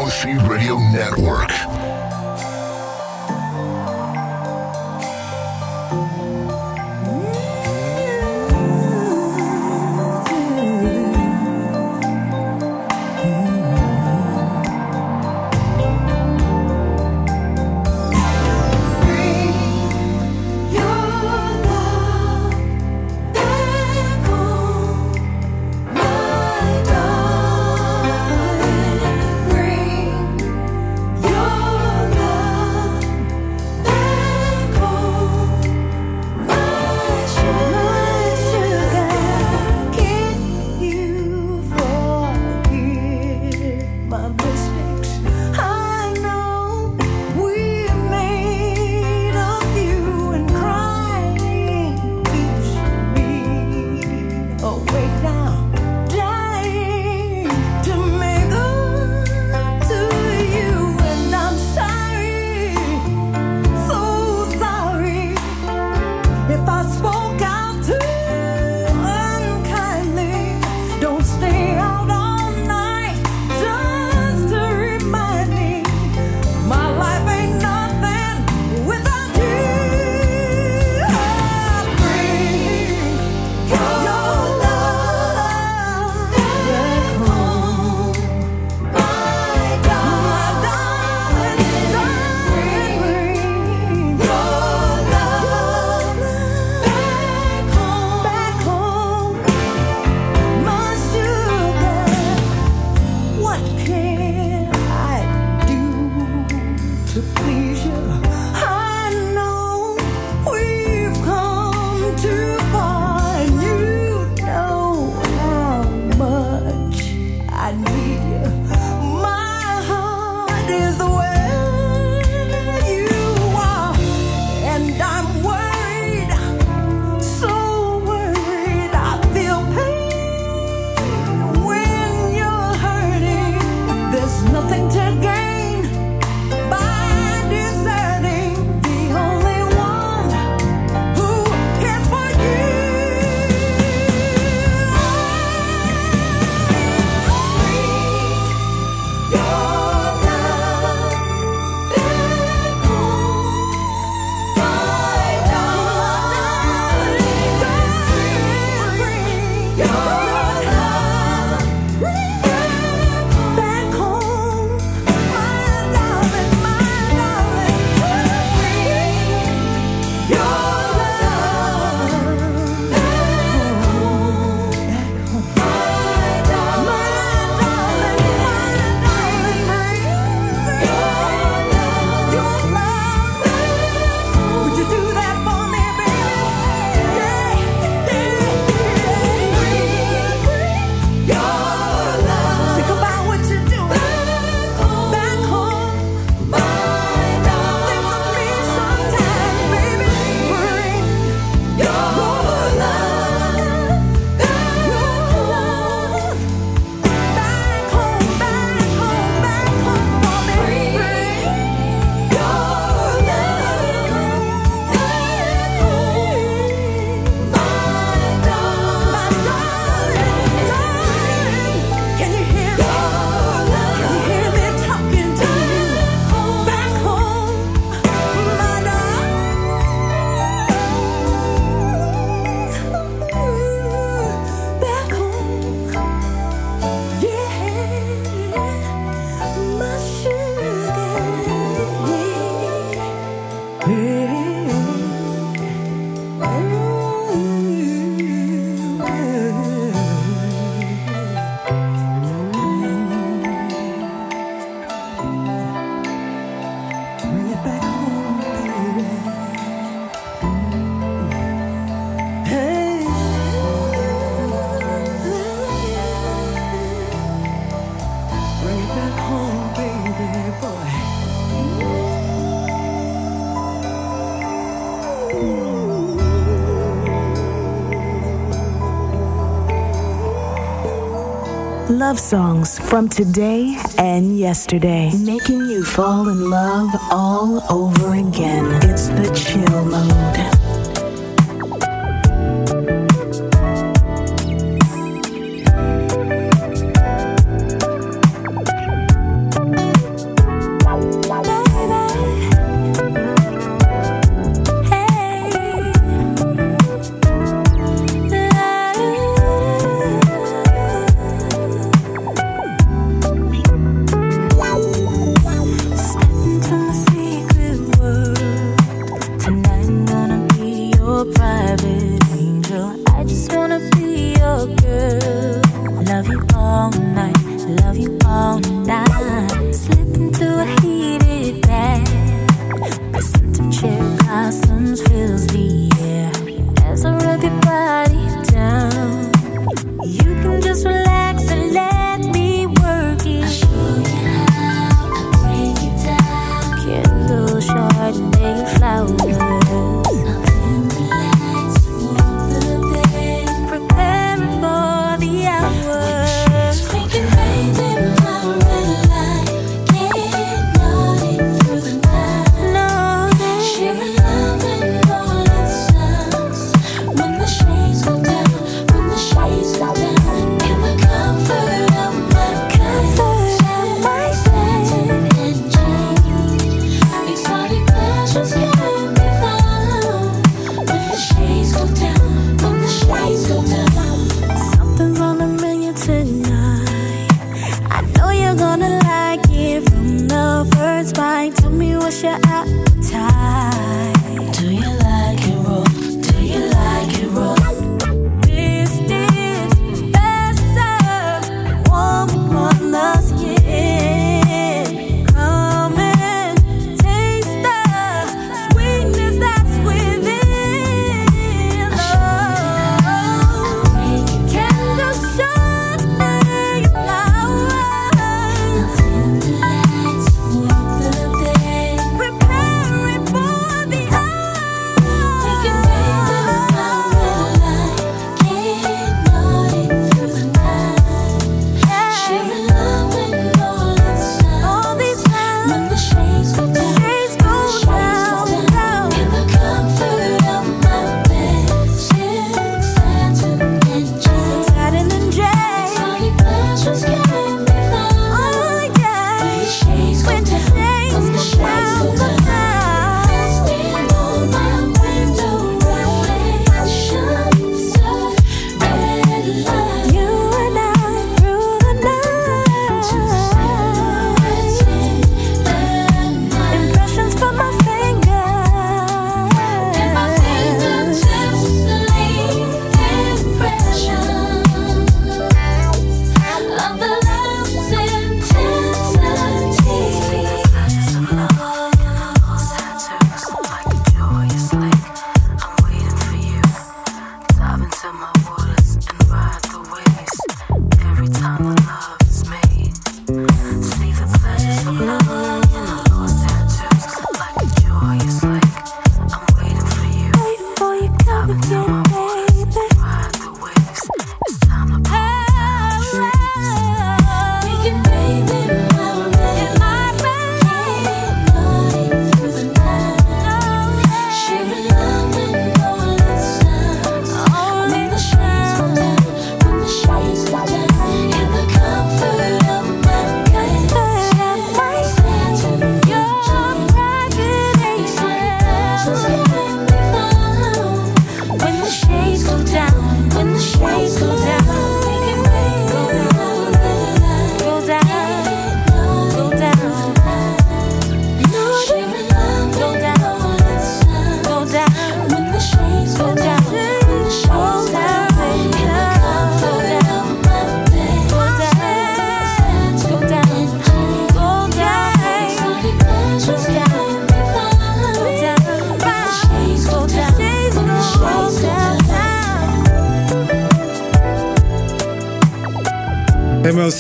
love songs from today and yesterday, making you fall in love all over again. It's the chill mode.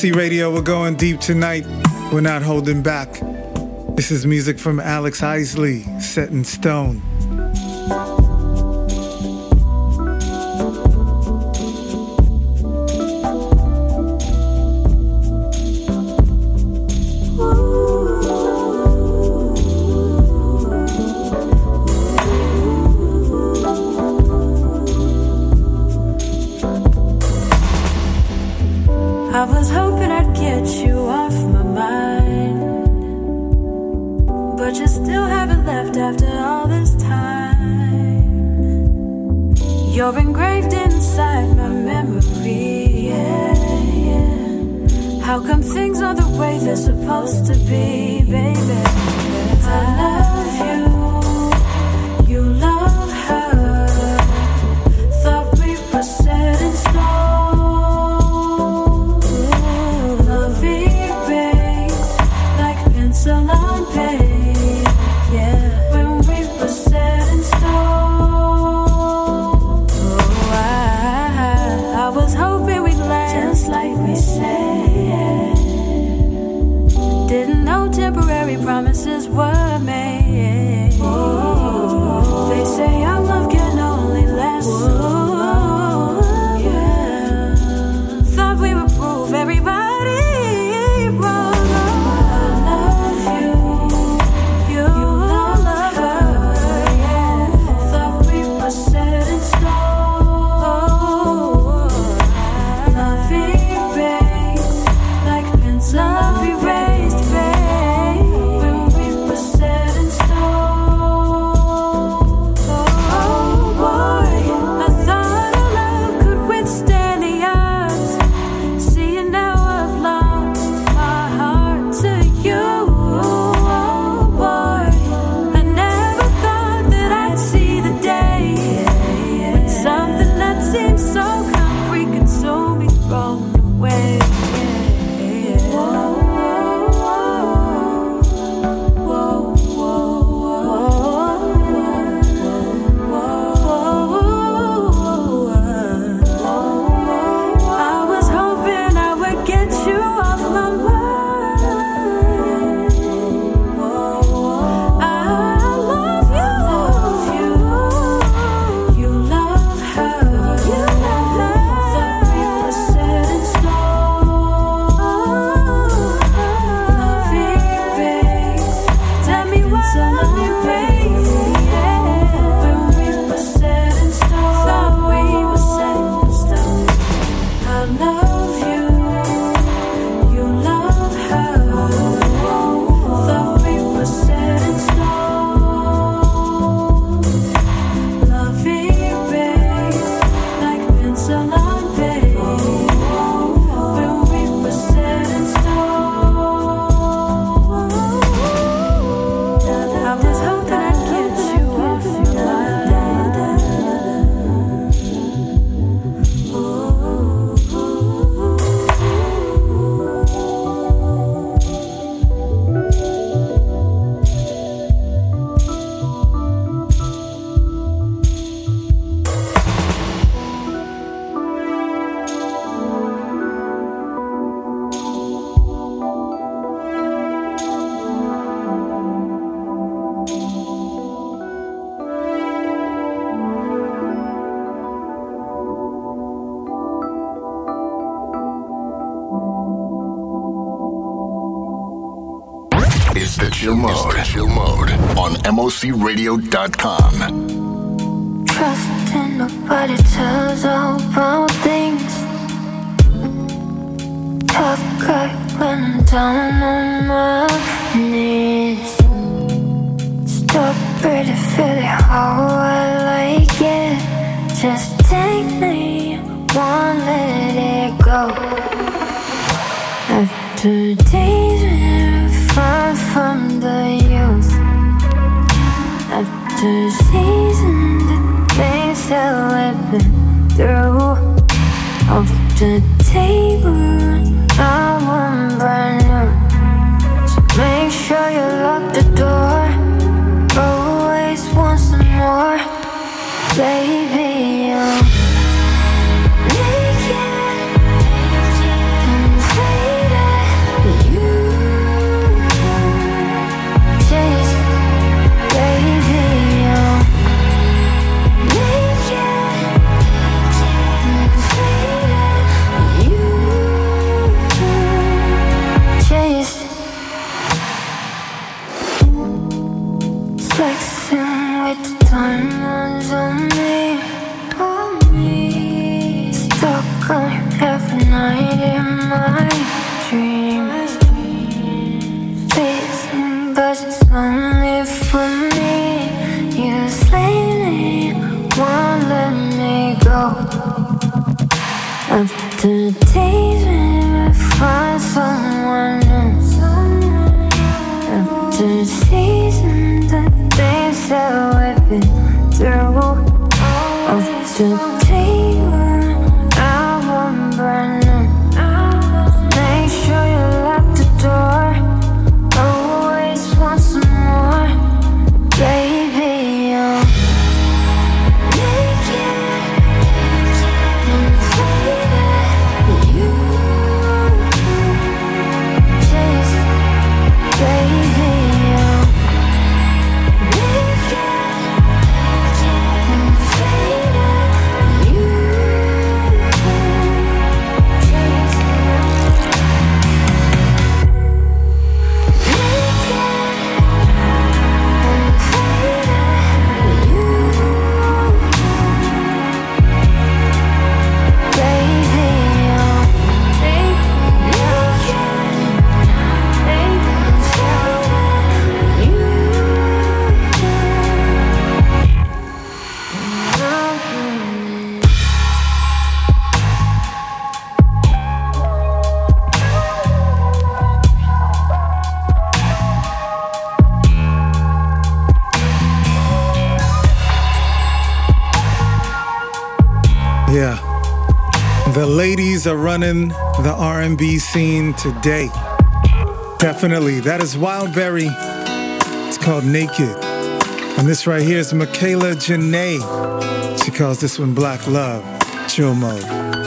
Legacy Radio, we're going deep tonight. We're not holding back. This is music from Alex Isley, Set in Stone. CFCRadio.com. are running the R&B scene today. Definitely. That is Wildberry. It's called Naked. And this right here is Michaela Janae. She calls this one Black Love. Chill mode.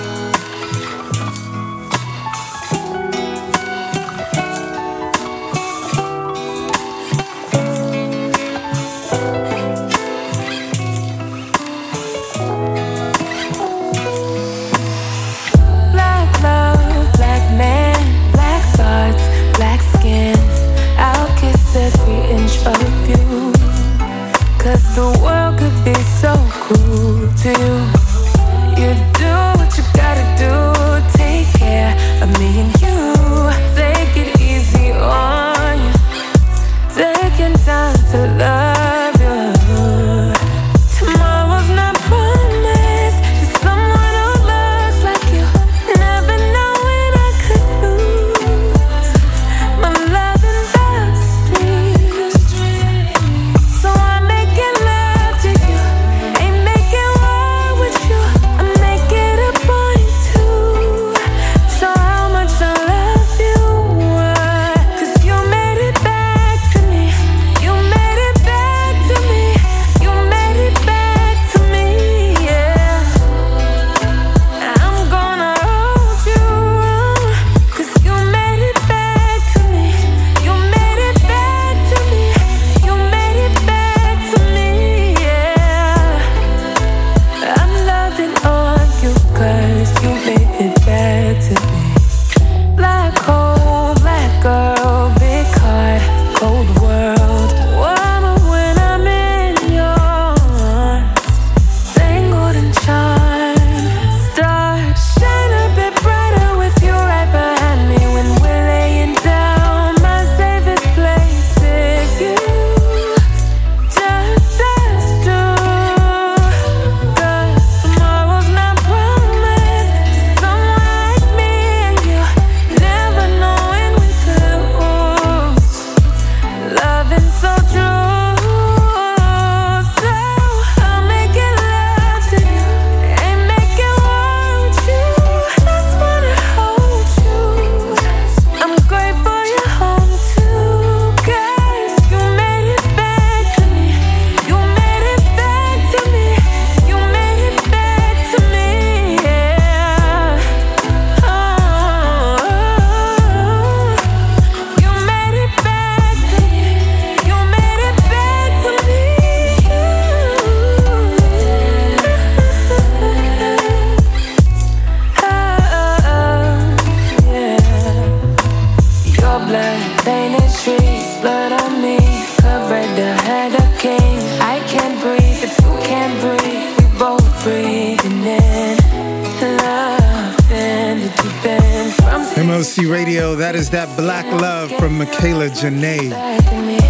MOC Radio, that is that Black Love from Michaela Janae.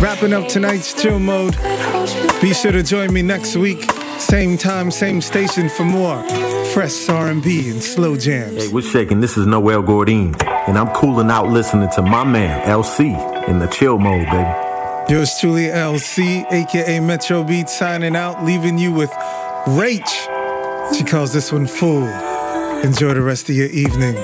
Wrapping up tonight's chill mode. Be sure to join me next week, same time, same station for more fresh R&B and slow jams. Hey, we're shaking. This is Noel Gourdin, and I'm cooling out listening to my man LC in the chill mode, baby. Yours truly, LC, aka Metro Beat, signing out, leaving you with Rach. She calls this one Fool. Enjoy the rest of your evening.